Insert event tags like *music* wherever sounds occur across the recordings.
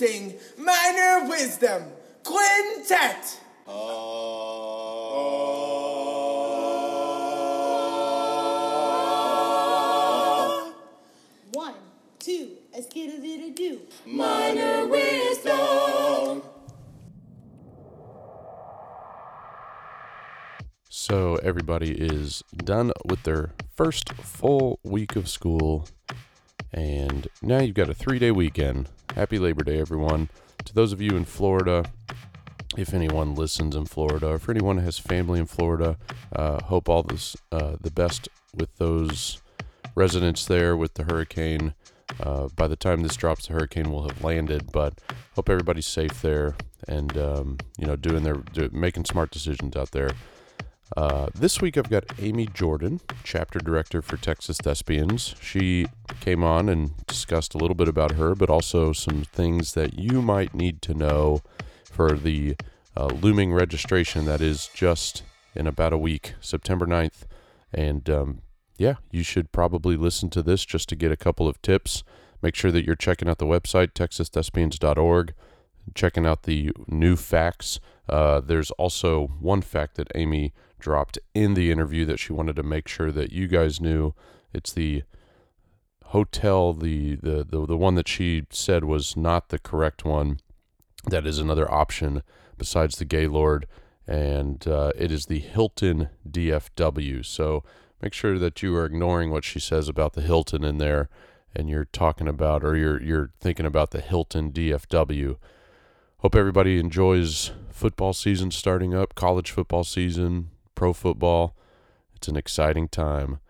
Introducing Minor Wisdom Quintet. One, two, a skittle little do. Minor Wisdom. So everybody is done with their first full week of school, and now you've got a three-day weekend. Happy Labor Day, everyone! To those of you in Florida, if anyone listens in Florida, or if anyone has family in Florida, uh, hope all this uh, the best with those residents there with the hurricane. Uh, by the time this drops, the hurricane will have landed. But hope everybody's safe there, and um, you know, doing their do, making smart decisions out there. Uh, this week I've got Amy Jordan, chapter director for Texas Thespians. She came on and discussed a little bit about her, but also some things that you might need to know for the uh, looming registration that is just in about a week, September 9th. And um, yeah, you should probably listen to this just to get a couple of tips. Make sure that you're checking out the website, texasthespians.org, checking out the new facts. Uh, there's also one fact that Amy dropped in the interview that she wanted to make sure that you guys knew. It's the hotel, the, the, the, the one that she said was not the correct one. That is another option besides the Gaylord, and uh, it is the Hilton DFW. So make sure that you are ignoring what she says about the Hilton in there, and you're talking about, or you're you're thinking about the Hilton DFW. Hope everybody enjoys football season starting up, college football season, pro football. It's an exciting time.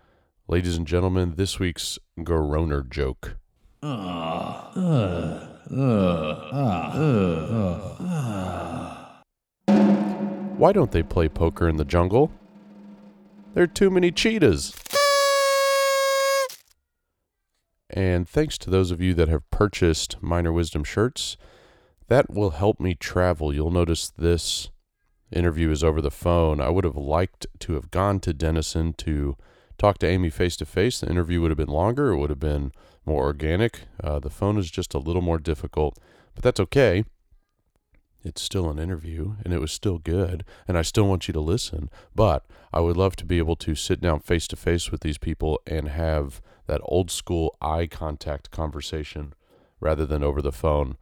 Ladies and gentlemen, this week's Goroner joke. Why don't they play poker in the jungle? There are too many cheetahs. And thanks to those of you that have purchased Minor Wisdom shirts, that will help me travel. You'll notice this interview is over the phone. I would have liked to have gone to Denison to talk to Amy face to face. The interview would have been longer, it would have been more organic. Uh, the phone is just a little more difficult, but that's okay. It's still an interview and it was still good, and I still want you to listen. But I would love to be able to sit down face to face with these people and have that old school eye contact conversation rather than over the phone.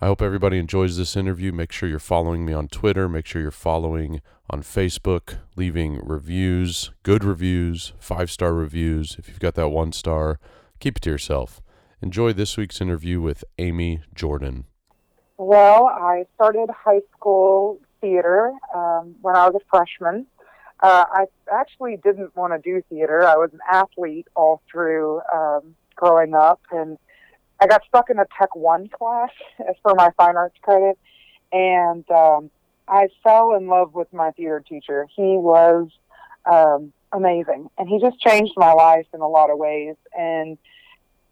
I hope everybody enjoys this interview. Make sure you're following me on Twitter. Make sure you're following on Facebook, leaving reviews, good reviews, five star reviews. If you've got that one star, keep it to yourself. Enjoy this week's interview with Amy Jordan. Well, I started high school theater um, when I was a freshman. Uh, I actually didn't want to do theater. I was an athlete all through um, growing up, and I got stuck in a Tech One class as for my fine arts credit, and um, I fell in love with my theater teacher. He was um, amazing, and he just changed my life in a lot of ways, and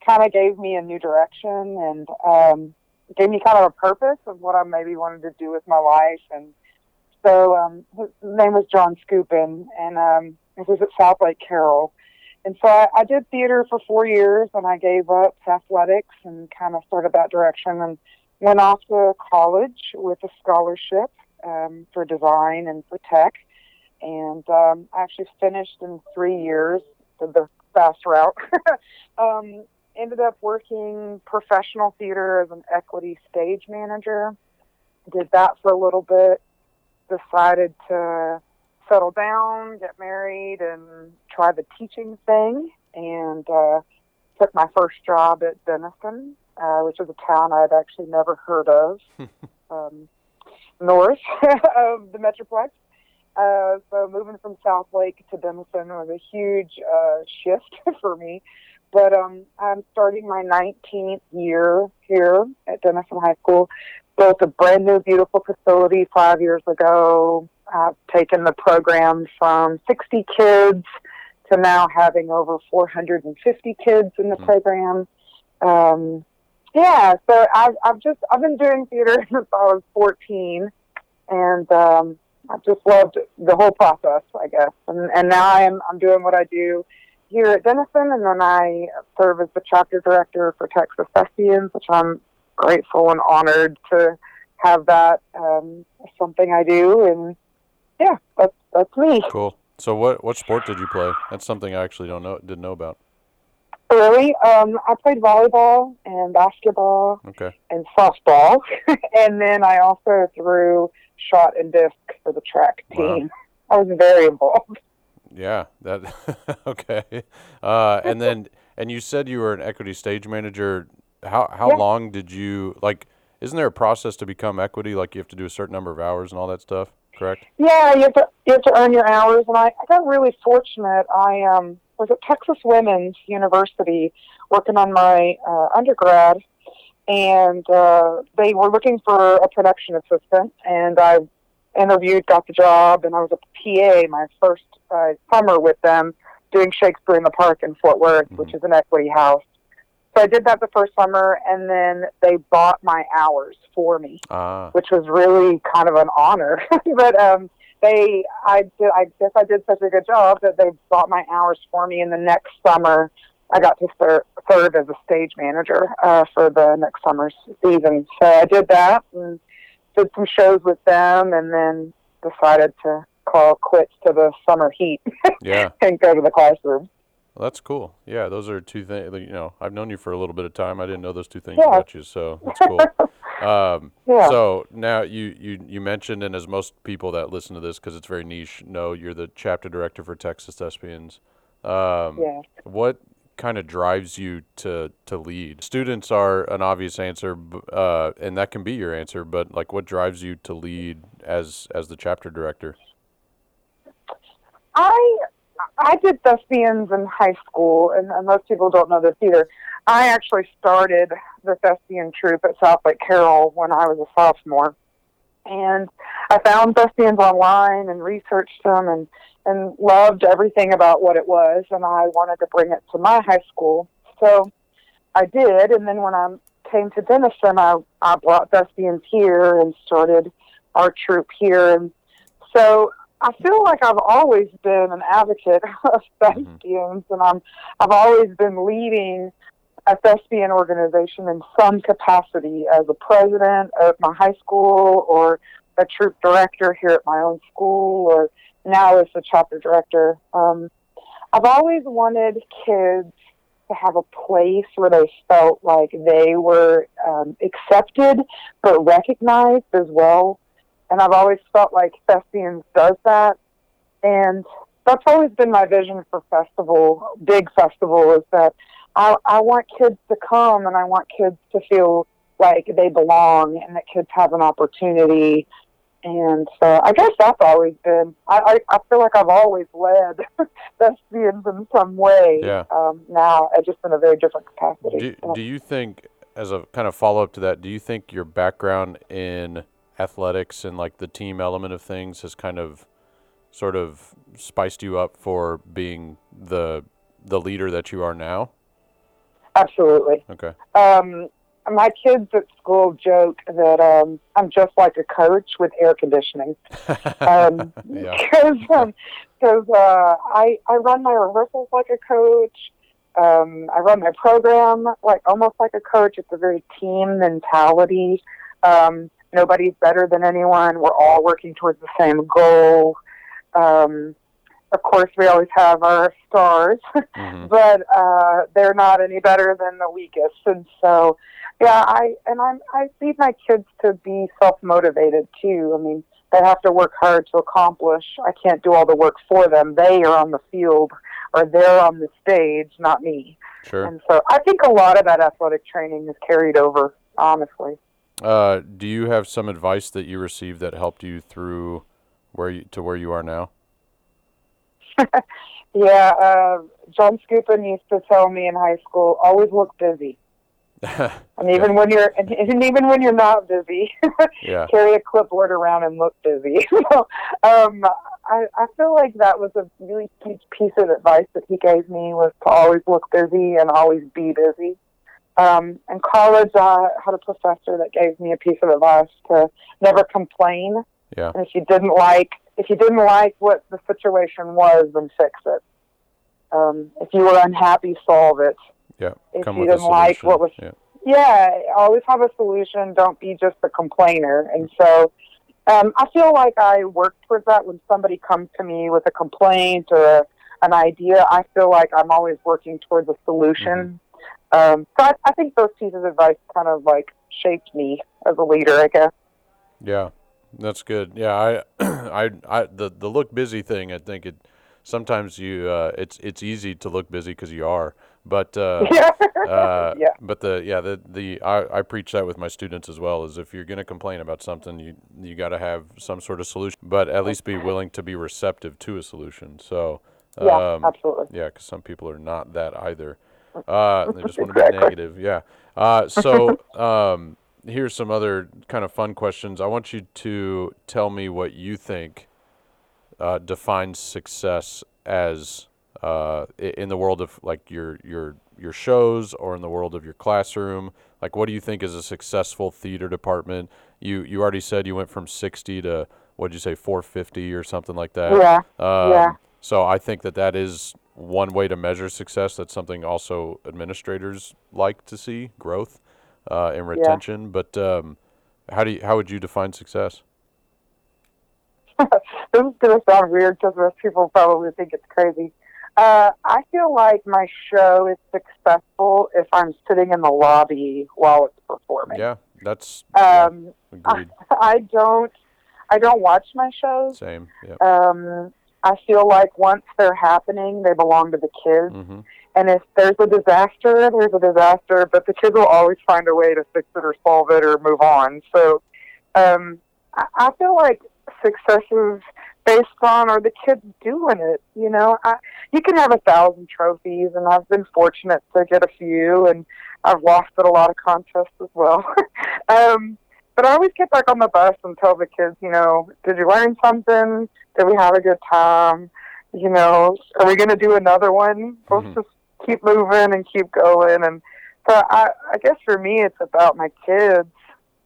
kind of gave me a new direction, and um, gave me kind of a purpose of what I maybe wanted to do with my life, and so um, his name was John Scoopin, and um, it was at Southlake Carroll. And so I, I did theater for four years, and I gave up athletics and kind of started that direction, and went off to college with a scholarship um, for design and for tech, and um, I actually finished in three years, did the fast route. *laughs* um, ended up working professional theater as an equity stage manager. Did that for a little bit. Decided to settle down, get married, and try the teaching thing. And uh, took my first job at Denison, uh, which is a town I'd actually never heard of, *laughs* um, north *laughs* of the Metroplex. Uh, so moving from Southlake to Denison was a huge uh, shift *laughs* for me. But um, I'm starting my 19th year here at Denison High School. Built a brand new, beautiful facility five years ago. I've taken the program from 60 kids to now having over 450 kids in the program. Um, yeah, so I've, I've just I've been doing theater *laughs* since I was 14, and um, I've just loved the whole process, I guess. And, and now I'm I'm doing what I do here at Denison, and then I serve as the chapter director for Texas Thespians, which I'm grateful and honored to have that um, something I do, and yeah, that's that's me. Cool. So what what sport did you play? That's something I actually don't know didn't know about. Really, um, I played volleyball and basketball Okay. and softball, *laughs* and then I also threw shot and disc for the track Wow. team. I was very involved. Yeah, that *laughs* okay. Uh, and then and you said you were an equity stage manager. How how Yeah. long did you like? Isn't there a process to become equity? Like you have to do a certain number of hours and all that stuff. Correct. Yeah, you have to you have to earn your hours, and I, I got really fortunate. I um, was at Texas Women's University working on my uh, undergrad, and uh, they were looking for a production assistant, and I interviewed, got the job, and I was a PA my first uh, summer with them doing Shakespeare in the Park in Fort Worth, which is an equity house. So I did that the first summer, and then they bought my hours for me Ah, which was really kind of an honor. *laughs* but um, they, I, did, I guess I did such a good job that they bought my hours for me. And the next summer, I got to ser- serve as a stage manager uh, for the next summer's season. So I did that and did some shows with them, and then decided to call quits to the summer heat *laughs* yeah. and go to the classroom. Well, that's cool. Yeah, those are two things. You know, I've known you for a little bit of time. I didn't know those two things Yeah. about you, so that's cool. *laughs* um, Yeah. So now you, you you mentioned, and as most people that listen to this, because it's very niche, know you're the chapter director for Texas Thespians. Um, Yeah. What kind of drives you to to lead? Students are an obvious answer, uh, and that can be your answer. But like, what drives you to lead as as the chapter director? I I did thespians in high school, and, and most people don't know this either. I actually started the thespian troupe at Southlake Carroll when I was a sophomore, and I found thespians online and researched them and and loved everything about what it was, and I wanted to bring it to my high school. So I did, and then when I came to Denison, I I brought thespians here and started our troupe here, and so I feel like I've always been an advocate *laughs* of thespians, and I'm I've always been leading a thespian organization in some capacity as a president of my high school or a troop director here at my own school or now as the chapter director. Um, I've always wanted kids to have a place where they felt like they were um, accepted but recognized as well and I've always felt like Thespians does that. And that's always been my vision for festival, big festival, is that I, I want kids to come and I want kids to feel like they belong and that kids have an opportunity. And so I guess that's always been, I, I, I feel like I've always led *laughs* Thespians in some way. Yeah. Um, now, uh, just in a very different capacity. Do, So- do you think, as a kind of follow up to that, do you think your background in athletics and like the team element of things has kind of sort of spiced you up for being the the leader that you are now? Absolutely. Okay. Um, my kids at school joke that um, I'm just like a coach with air conditioning. *laughs* Um. Because um, 'cause, uh, I, I run my rehearsals like a coach. Um, I run my program like almost like a coach. It's a very team mentality. Um, nobody's better than anyone. We're all working towards the same goal. Um, of course, we always have our stars *laughs* hmm but uh, they're not any better than the weakest. And so, yeah, I and I'm I need my kids to be self motivated too. I mean, they have to work hard to accomplish. I can't do all the work for them. They are on the field or they're on the stage, not me. Sure. And so, I think a lot of that athletic training is carried over. Honestly, Uh, do you have some advice that you received that helped you through where you to where you are now? *laughs* yeah. Uh, John Scoopin used to tell me in high school, always look busy. *laughs* And even when you're, and, and even when you're not busy, *laughs* yeah. carry a clipboard around and look busy. so, um, I, I feel like that was a really huge piece of advice that he gave me was to always look busy and always be busy. Um, in college, I had a professor that gave me a piece of advice to never complain. Yeah. And if you didn't like, if you didn't like what the situation was, then fix it. Um, if you were unhappy, solve it. Yeah. If Come you didn't like what was yeah. yeah, always have a solution. Don't be just a complainer. And so um, I feel like I work towards that when somebody comes to me with a complaint or a, an idea. I feel like I'm always working towards a solution. Um, so I, I think those pieces of advice kind of like shaped me as a leader, I guess. Yeah, that's good. Yeah, I, *clears throat* I, I, the the look busy thing. I think it sometimes you uh, it's it's easy to look busy because you are, but uh, *laughs* Yeah. uh, Yeah. but the yeah the the I, I preach that with my students as well. Is if you're going to complain about something, you you got to have some sort of solution, but at least be willing to be receptive to a solution. So Yeah, um, absolutely. yeah, because some people are not that either. Uh, they just want to be negative. Yeah. Uh, so *laughs* um, here's some other kind of fun questions. I want you to tell me what you think uh, defines success as uh, in the world of like your your your shows or in the world of your classroom. Like, what do you think is a successful theater department? You you already said you went from 60 to what'd you say 450 or something like that. Yeah. Um, Yeah. So I think that that is one way to measure success. That's something also administrators like to see growth uh, and retention. But um, how do you, how would you define success? *laughs* this is going to sound weird because most people probably think it's crazy. Uh, I feel like my show is successful if I'm sitting in the lobby while it's performing. Yeah, that's yeah, Um, *laughs* agreed. I don't, I don't watch my shows. Same. Yeah. Um, I feel like once they're happening, they belong to the kids. hmm And if there's a disaster, there's a disaster, but the kids will always find a way to fix it or solve it or move on. So um, I, I feel like success is based on are the kids doing it. You know, I, you can have a thousand trophies, and I've been fortunate to get a few, and I've lost at a lot of contests as well. *laughs* um, but I always get back on the bus and tell the kids, you know, did you learn something? Did we have a good time? You know, are we going to do another one? Let's Mhm. just keep moving and keep going. And so I, I guess for me, it's about my kids.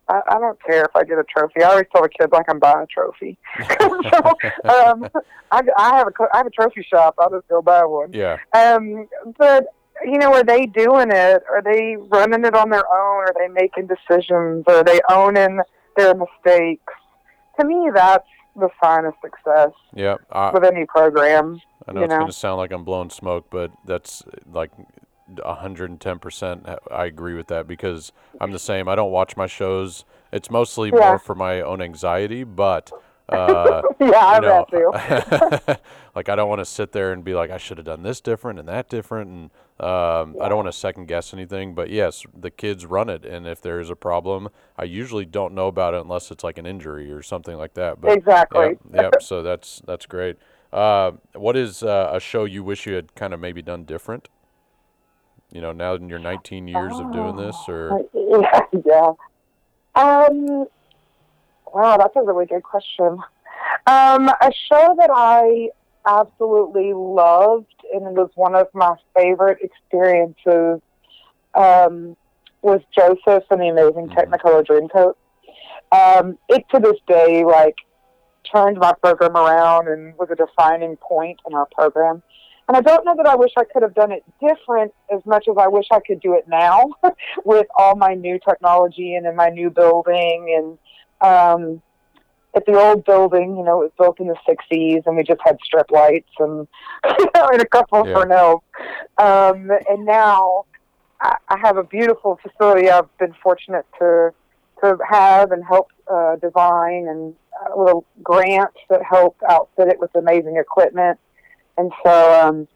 I, I don't care if I get a trophy. I always tell the kids like I can buy a trophy. *laughs* so um, I, I have a I have a trophy shop. I'll just go buy one. Yeah. Um, but you know, are they doing it? Are they running it on their own? Are they making decisions? Are they owning their mistakes? To me, that's the sign of success Yeah. I, with any program. I know it's know. going to sound like I'm blowing smoke, but that's like 110%. I agree with that because I'm the same. I don't watch my shows. It's mostly Yeah. more for my own anxiety, but uh, *laughs* Yeah, I you know, bet too. *laughs* like I don't want to sit there and be like I should have done this different and that different, and um, I don't want to second guess anything. But yes, the kids run it, and if there is a problem, I usually don't know about it unless it's like an injury or something like that. But Exactly. Yep, yep. so that's that's great. Uh, what is uh, a show you wish you had kind of maybe done different? You know, now in your 19 years of doing this, or *laughs* yeah, yeah. Um, wow, that's a really good question. Um, a show that I absolutely loved and it was one of my favorite experiences um, was Joseph and the Amazing Mhm. Technicolor Dreamcoat. Um, it to this day, like, turned my program around and was a defining point in our program. And I don't know that I wish I could have done it different as much as I wish I could do it now *laughs* with all my new technology and in my new building. And um, at the old building, you know, it was built in the 60s and we just had strip lights and, *laughs* you know, and a couple of Yeah. Fresnels. Um, and now I, I have a beautiful facility I've been fortunate to to have and help uh, design and uh, little grants that help outfit it with amazing equipment. And so um,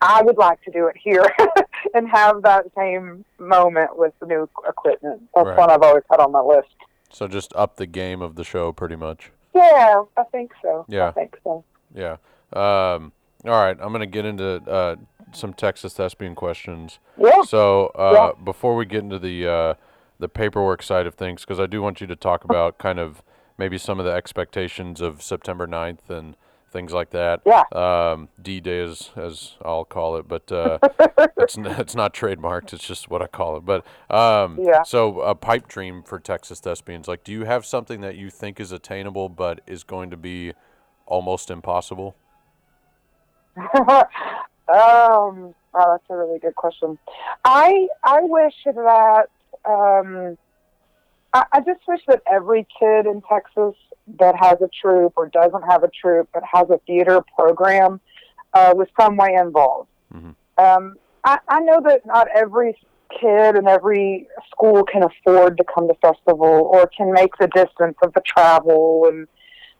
I would like to do it here *laughs* and have that same moment with the new equipment. That's Right. one I've always had on my list. So just up the game of the show, pretty much. Yeah, I think so. Yeah. I think so. Yeah. Um, all right, I'm gonna get into uh, some Texas thespian questions. Yeah. So uh, Yeah. before we get into the uh, the paperwork side of things, because I do want you to talk about kind of maybe some of the expectations of September 9th and things like that. Yeah. Um, D Day, as, as I'll call it, but uh, *laughs* it's, n- it's not trademarked. It's just what I call it. But um, Yeah. so a pipe dream for Texas thespians. Like, do you have something that you think is attainable but is going to be almost impossible? *laughs* um, wow, that's a really good question. I I wish that um, I, I just wish that every kid in Texas that has a troop or doesn't have a troop but has a theater program uh, was some way involved. Mhm. Um, I, I know that not every kid and every school can afford to come to festival or can make the distance of the travel and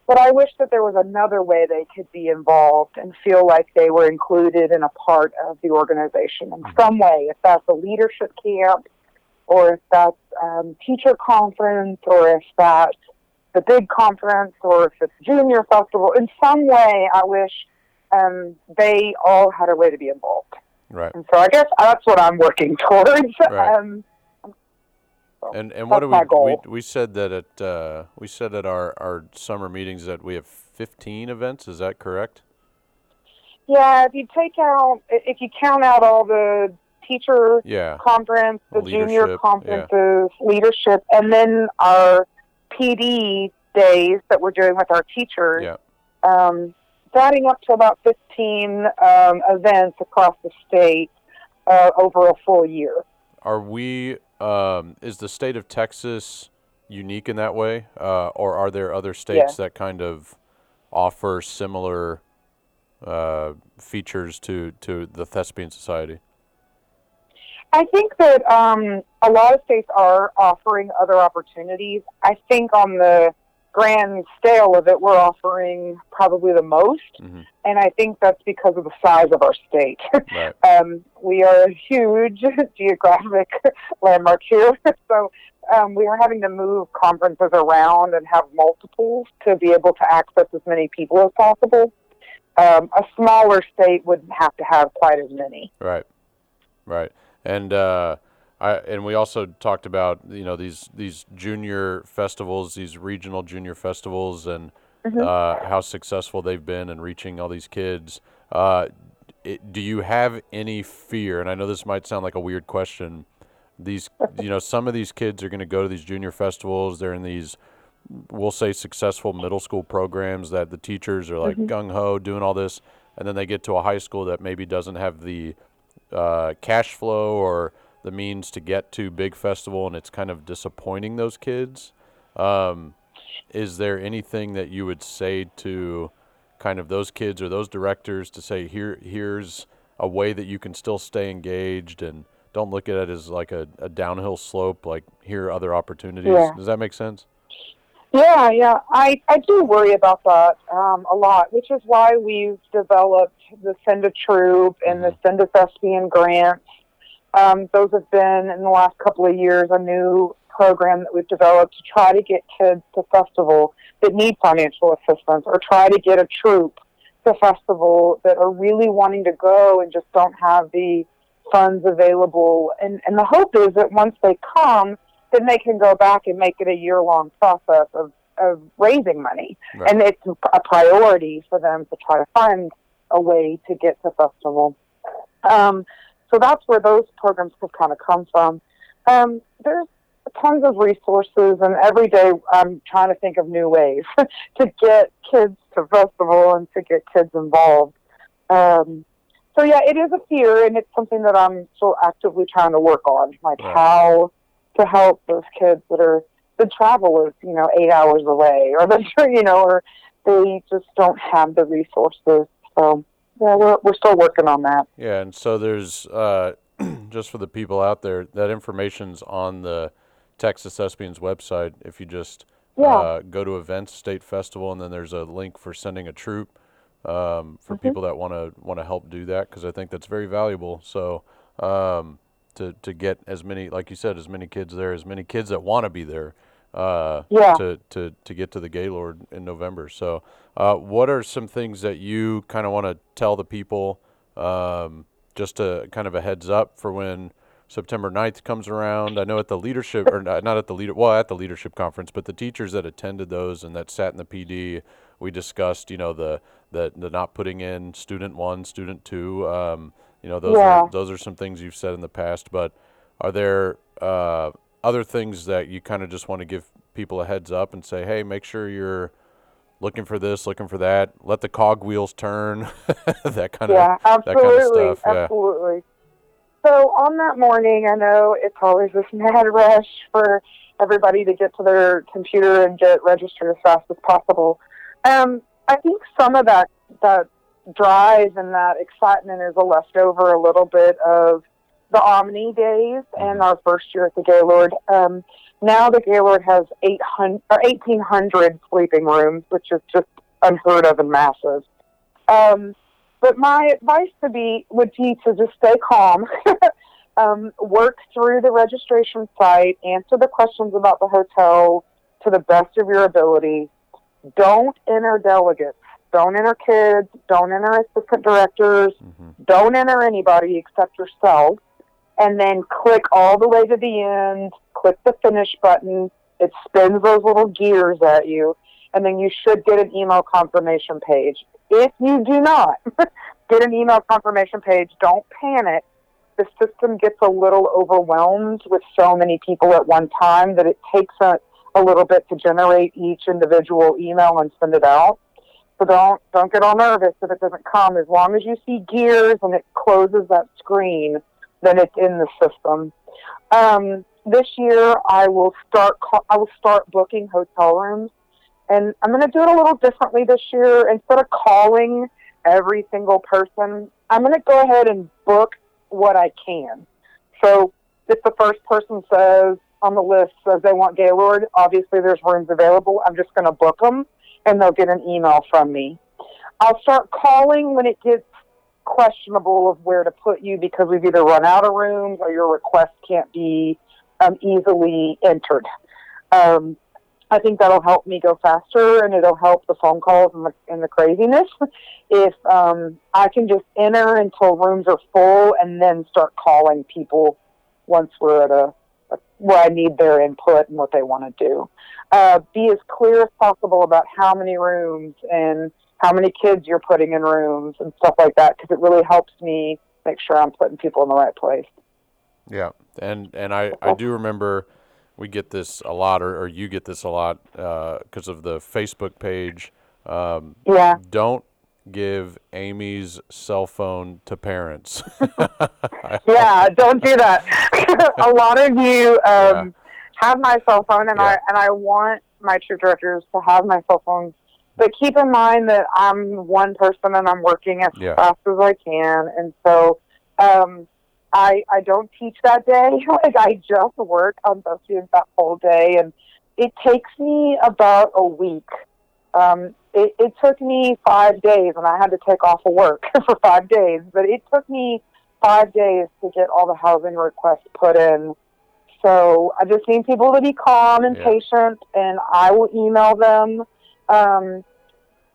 but I wish that there was another way they could be involved and feel like they were included in a part of the organization in some way. If that's a leadership camp, or if that's um, teacher conference, or if that's the big conference, or if it's junior festival. In some way, I wish um, they all had a way to be involved. Right. And so I guess that's what I'm working *laughs* towards. Right. Um, so And and what do we, we we said that at uh, we said at our our summer meetings that we have 15 events. Is that correct? Yeah, if you take out, if you count out all the teacher Yeah. conference, the Leadership, junior yeah. conferences, leadership, and then our PD days that we're doing with our teachers, Yeah. um, adding up to about 15 um, events across the state uh, over a full year. Are we? Um, is the state of Texas unique in that way, uh, or are there other states that kind of offer similar uh, features to to the Thespian Society? I think that um, a lot of states are offering other opportunities. I think on the grand scale of it, we're offering probably the most, Mhm. and I think that's because of the size of our state. Right. *laughs* um, we are a huge *laughs* geographic *laughs* landmark here, so um, we are having to move conferences around and have multiples to be able to access as many people as possible. Um, a smaller state wouldn't have to have quite as many. Right, right, and uh, I and we also talked about you know these these junior festivals, these regional junior festivals, and uh, how successful they've been in reaching all these kids. Uh, it, do you have any fear? And I know this might sound like a weird question. These you know some of these kids are going to go to these junior festivals. They're in these we'll say successful middle school programs that the teachers are like gung ho doing all this, and then they get to a high school that maybe doesn't have the uh, cash flow or the means to get to big festival, and it's kind of disappointing those kids. Um, is there anything that you would say to kind of those kids or those directors to say here here's a way that you can still stay engaged and don't look at it as like a, a downhill slope like here are other opportunities Yeah. does that make sense Yeah, yeah. I, I do worry about that um, a lot, which is why we've developed the Send a Troop and the Send a Thespian grants. Um, those have been, in the last couple of years, a new program that we've developed to try to get kids to festival that need financial assistance or try to get a troop to festival that are really wanting to go and just don't have the funds available. And, and the hope is that once they come, then they can go back and make it a year long process of, of raising money. Right. And it's a priority for them to try to find a way to get to festival. Um, so that's where those programs have kind of come from. Um, there's tons of resources, and every day I'm trying to think of new ways *laughs* to get kids to festival and to get kids involved. Um, so yeah, it is a fear, and it's something that I'm still actively trying to work on, like Right. how to help those kids that are the travel is you know eight hours away, or the *laughs* you know, or they just don't have the resources. So yeah, we're we're still working on that. Yeah, and so there's uh, *clears throat* just for the people out there that information's on the Texas Thespians website. If you just Yeah. uh, go to events, state festival, and then there's a link for sending a troop um, for people that want to want to help do that because I think that's very valuable. So um, to to get as many, like you said, as many kids there, as many kids that want to be there. Uh, Yeah. to, to, to get to the Gaylord in November. So, uh, what are some things that you kind of want to tell the people um, just to kind of a heads up for when September 9th comes around? I know at the leadership, or not, not at the leader, well, at the leadership conference, but the teachers that attended those and that sat in the PD, we discussed, you know, the, the, the not putting in student one, student two. Um, you know, those Yeah. are, those are some things you've said in the past, but are there uh, other things that you kind of just want to give people a heads up and say, hey, make sure you're looking for this, looking for that, let the cog wheels turn, *laughs* that kind Yeah, of that kind of absolutely, stuff. Yeah. absolutely. So on that morning, I know it's always this *laughs* mad rush for everybody to get to their computer and get registered as fast as possible. Um, I think some of that that drive and that excitement is a leftover a little bit of the Omni days and our first year at the Gaylord. Um, now the Gaylord has 800 or 1,800 sleeping rooms, which is just unheard of and massive. Um, but my advice to be would be to just stay calm, *laughs* um, work through the registration site, answer the questions about the hotel to the best of your ability. Don't enter delegates. Don't enter kids. Don't enter assistant directors. Mm-hmm. Don't enter anybody except yourself. And then click all the way to the end. Click the finish button. It spins those little gears at you. And then you should get an email confirmation page. If you do not *laughs* get an email confirmation page, don't panic. The system gets a little overwhelmed with so many people at one time that it takes a, a little bit to generate each individual email and send it out. So don't don't get all nervous if it doesn't come. As long as you see gears and it closes that screen, then it's in the system. Um, this year, I will start. I will start booking hotel rooms, and I'm going to do it a little differently this year. Instead of calling every single person, I'm going to go ahead and book what I can. So if the first person says on the list says they want Gaylord, obviously there's rooms available. I'm just going to book them, and they'll get an email from me. I'll start calling when it gets questionable of where to put you because we've either run out of rooms or your request can't be um, easily entered. Um, I think that'll help me go faster, and it'll help the phone calls and the, and the craziness. if um, I can just enter until rooms are full, and then start calling people once we're at a, where I need their input and what they want to do. Uh, be as clear as possible about how many rooms and how many kids you're putting in rooms and stuff like that, because it really helps me make sure I'm putting people in the right place. Yeah, and and I I do remember we get this a lot, or, or you get this a lot because of the Facebook page. Um, Yeah. Don't give Amy's cell phone to parents. *laughs* yeah, don't do that. *laughs* a lot of you um, have my cell phone, and I and I want my troop directors to have my cell phone. But keep in mind that I'm one person and I'm working as Yeah. fast as I can, and so um, I I don't teach that day. *laughs* like I just work on those students that whole day, and it takes me about a week. Um, it, it took me five days, and I had to take off of work *laughs* for five days. But it took me five days to get all the housing requests put in. So I just need people to be calm and Yeah. patient, and I will email them, um,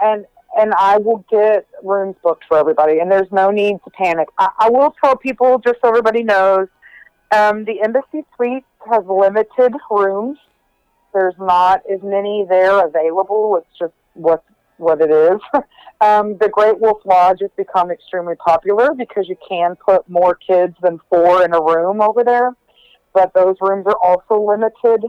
and and I will get rooms booked for everybody. And there's no need to panic. I, I will tell people just so everybody knows, um, the Embassy Suites has limited rooms. There's not as many there available. It's just what what it is. *laughs* um, the Great Wolf Lodge has become extremely popular because you can put more kids than four in a room over there. But those rooms are also limited.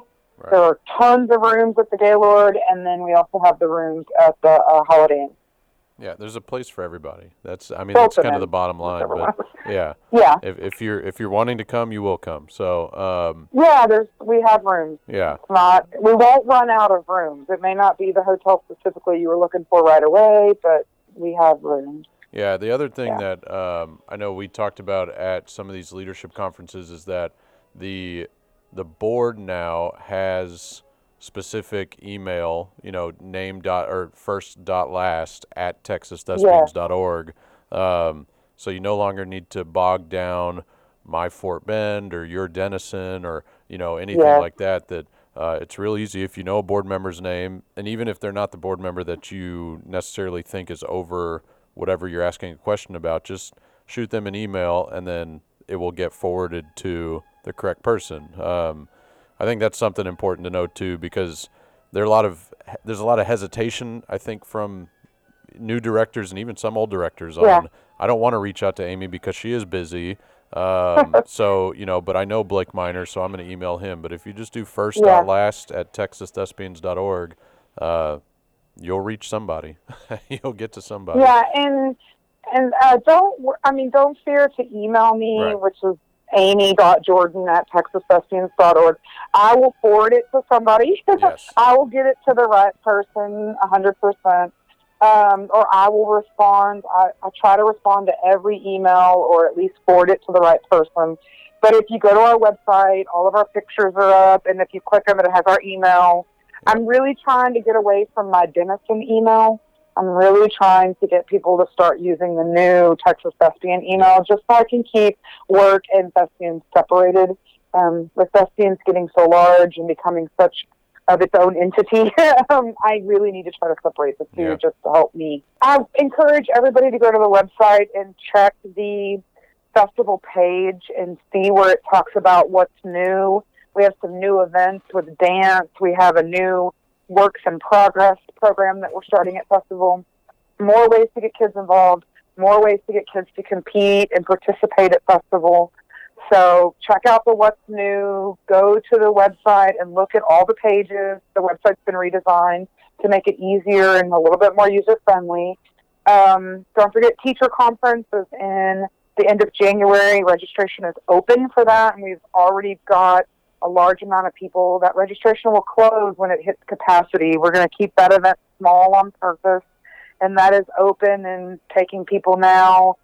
There are tons of rooms at the Gaylord, and then we also have the rooms at the uh, Holiday Inn. Yeah, there's a place for everybody. That's I mean that's of kind of the bottom line. But yeah, *laughs* Yeah, if if you're if you're wanting to come, you will come. So um, yeah. There's we have rooms. yeah, It's not we won't run out of rooms. It may not be the hotel specifically you were looking for right away, but we have rooms. Yeah, the other thing Yeah. that um, I know we talked about at some of these leadership conferences is that the the board now has specific email, you know, name dot or first dot last at texasthespians.org. Um, so you no longer need to bog down my Fort Bend or your Denison or you know anything Yeah. like that. That uh, it's real easy if you know a board member's name, and even if they're not the board member that you necessarily think is over whatever you're asking a question about, just shoot them an email, and then it will get forwarded to the correct person. Um, I think that's something important to note too, because there are a lot of there's a lot of hesitation. I think from new directors and even some old directors Yeah. on. I don't want to reach out to Amy because she is busy. Um, *laughs* so you know, but I know Blake Miner, so I'm going to email him. But if you just do first Yeah. dot last at texasthespians.org, uh, you'll reach somebody. *laughs* you'll get to somebody. Yeah, and and uh, don't I mean don't fear to email me, Right. which is amy.jordan at texasthespians.org. I will forward it to somebody. Yes. *laughs* I will get it to the right person a hundred percent. Um, or I will respond. I, I try to respond to every email or at least forward it to the right person. But if you go to our website, all of our pictures are up, and if you click them, it has our email. I'm really trying to get away from my Denison email. I'm really trying to get people to start using the new Texas Thespian email just so I can keep work and thespians separated. Um, with thespians getting so large and becoming such of its own entity, *laughs* um, I really need to try to separate the two Yeah. just to help me. I encourage everybody to go to the website and check the festival page and see where it talks about what's new. We have some new events with dance. We have a new works in progress program that we're starting at festival. More ways to get kids involved, more ways to get kids to compete and participate at festival. So check out the what's new. Go to the website and look at all the pages. The website's been redesigned to make it easier and a little bit more user friendly. Um, don't forget teacher conference is in the end of January. Registration is open for that, and we've already got a large amount of people. That registration will close when it hits capacity. We're going to keep that event small on purpose, and that is open and taking people now.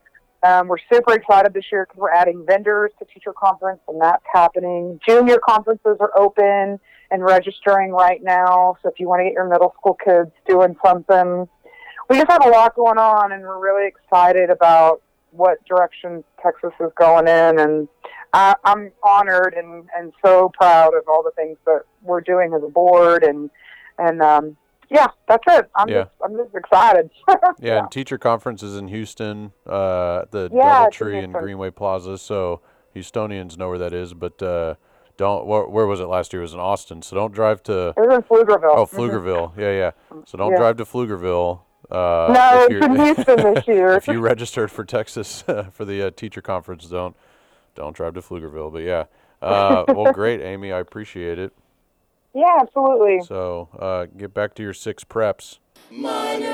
Um, we're super excited this year because we're adding vendors to teacher conference, and that's happening. Junior conferences are open and registering right now. So if you want to get your middle school kids doing something, we just have a lot going on, and we're really excited about what direction Texas is going in. And I, I'm honored and, and so proud of all the things that we're doing as a board. And and um, yeah, that's it. I'm Yeah. just I'm just excited. *laughs* Yeah, and teacher conference is in Houston, uh, the Yeah, DoubleTree and Greenway Plaza. So Houstonians know where that is, but uh, don't. Where, where was it last year? It was in Austin. So don't drive to. It was in Pflugerville. Oh, Mhm. Pflugerville. Yeah, yeah. So don't Yeah. drive to Pflugerville. Uh, No, it's in Houston this *laughs* year. if you registered for Texas *laughs* for the uh, teacher conference, don't don't drive to Pflugerville. But yeah, uh, well, *laughs* great, Amy. I appreciate it. Yeah, absolutely. So uh, get back to your six preps. Minor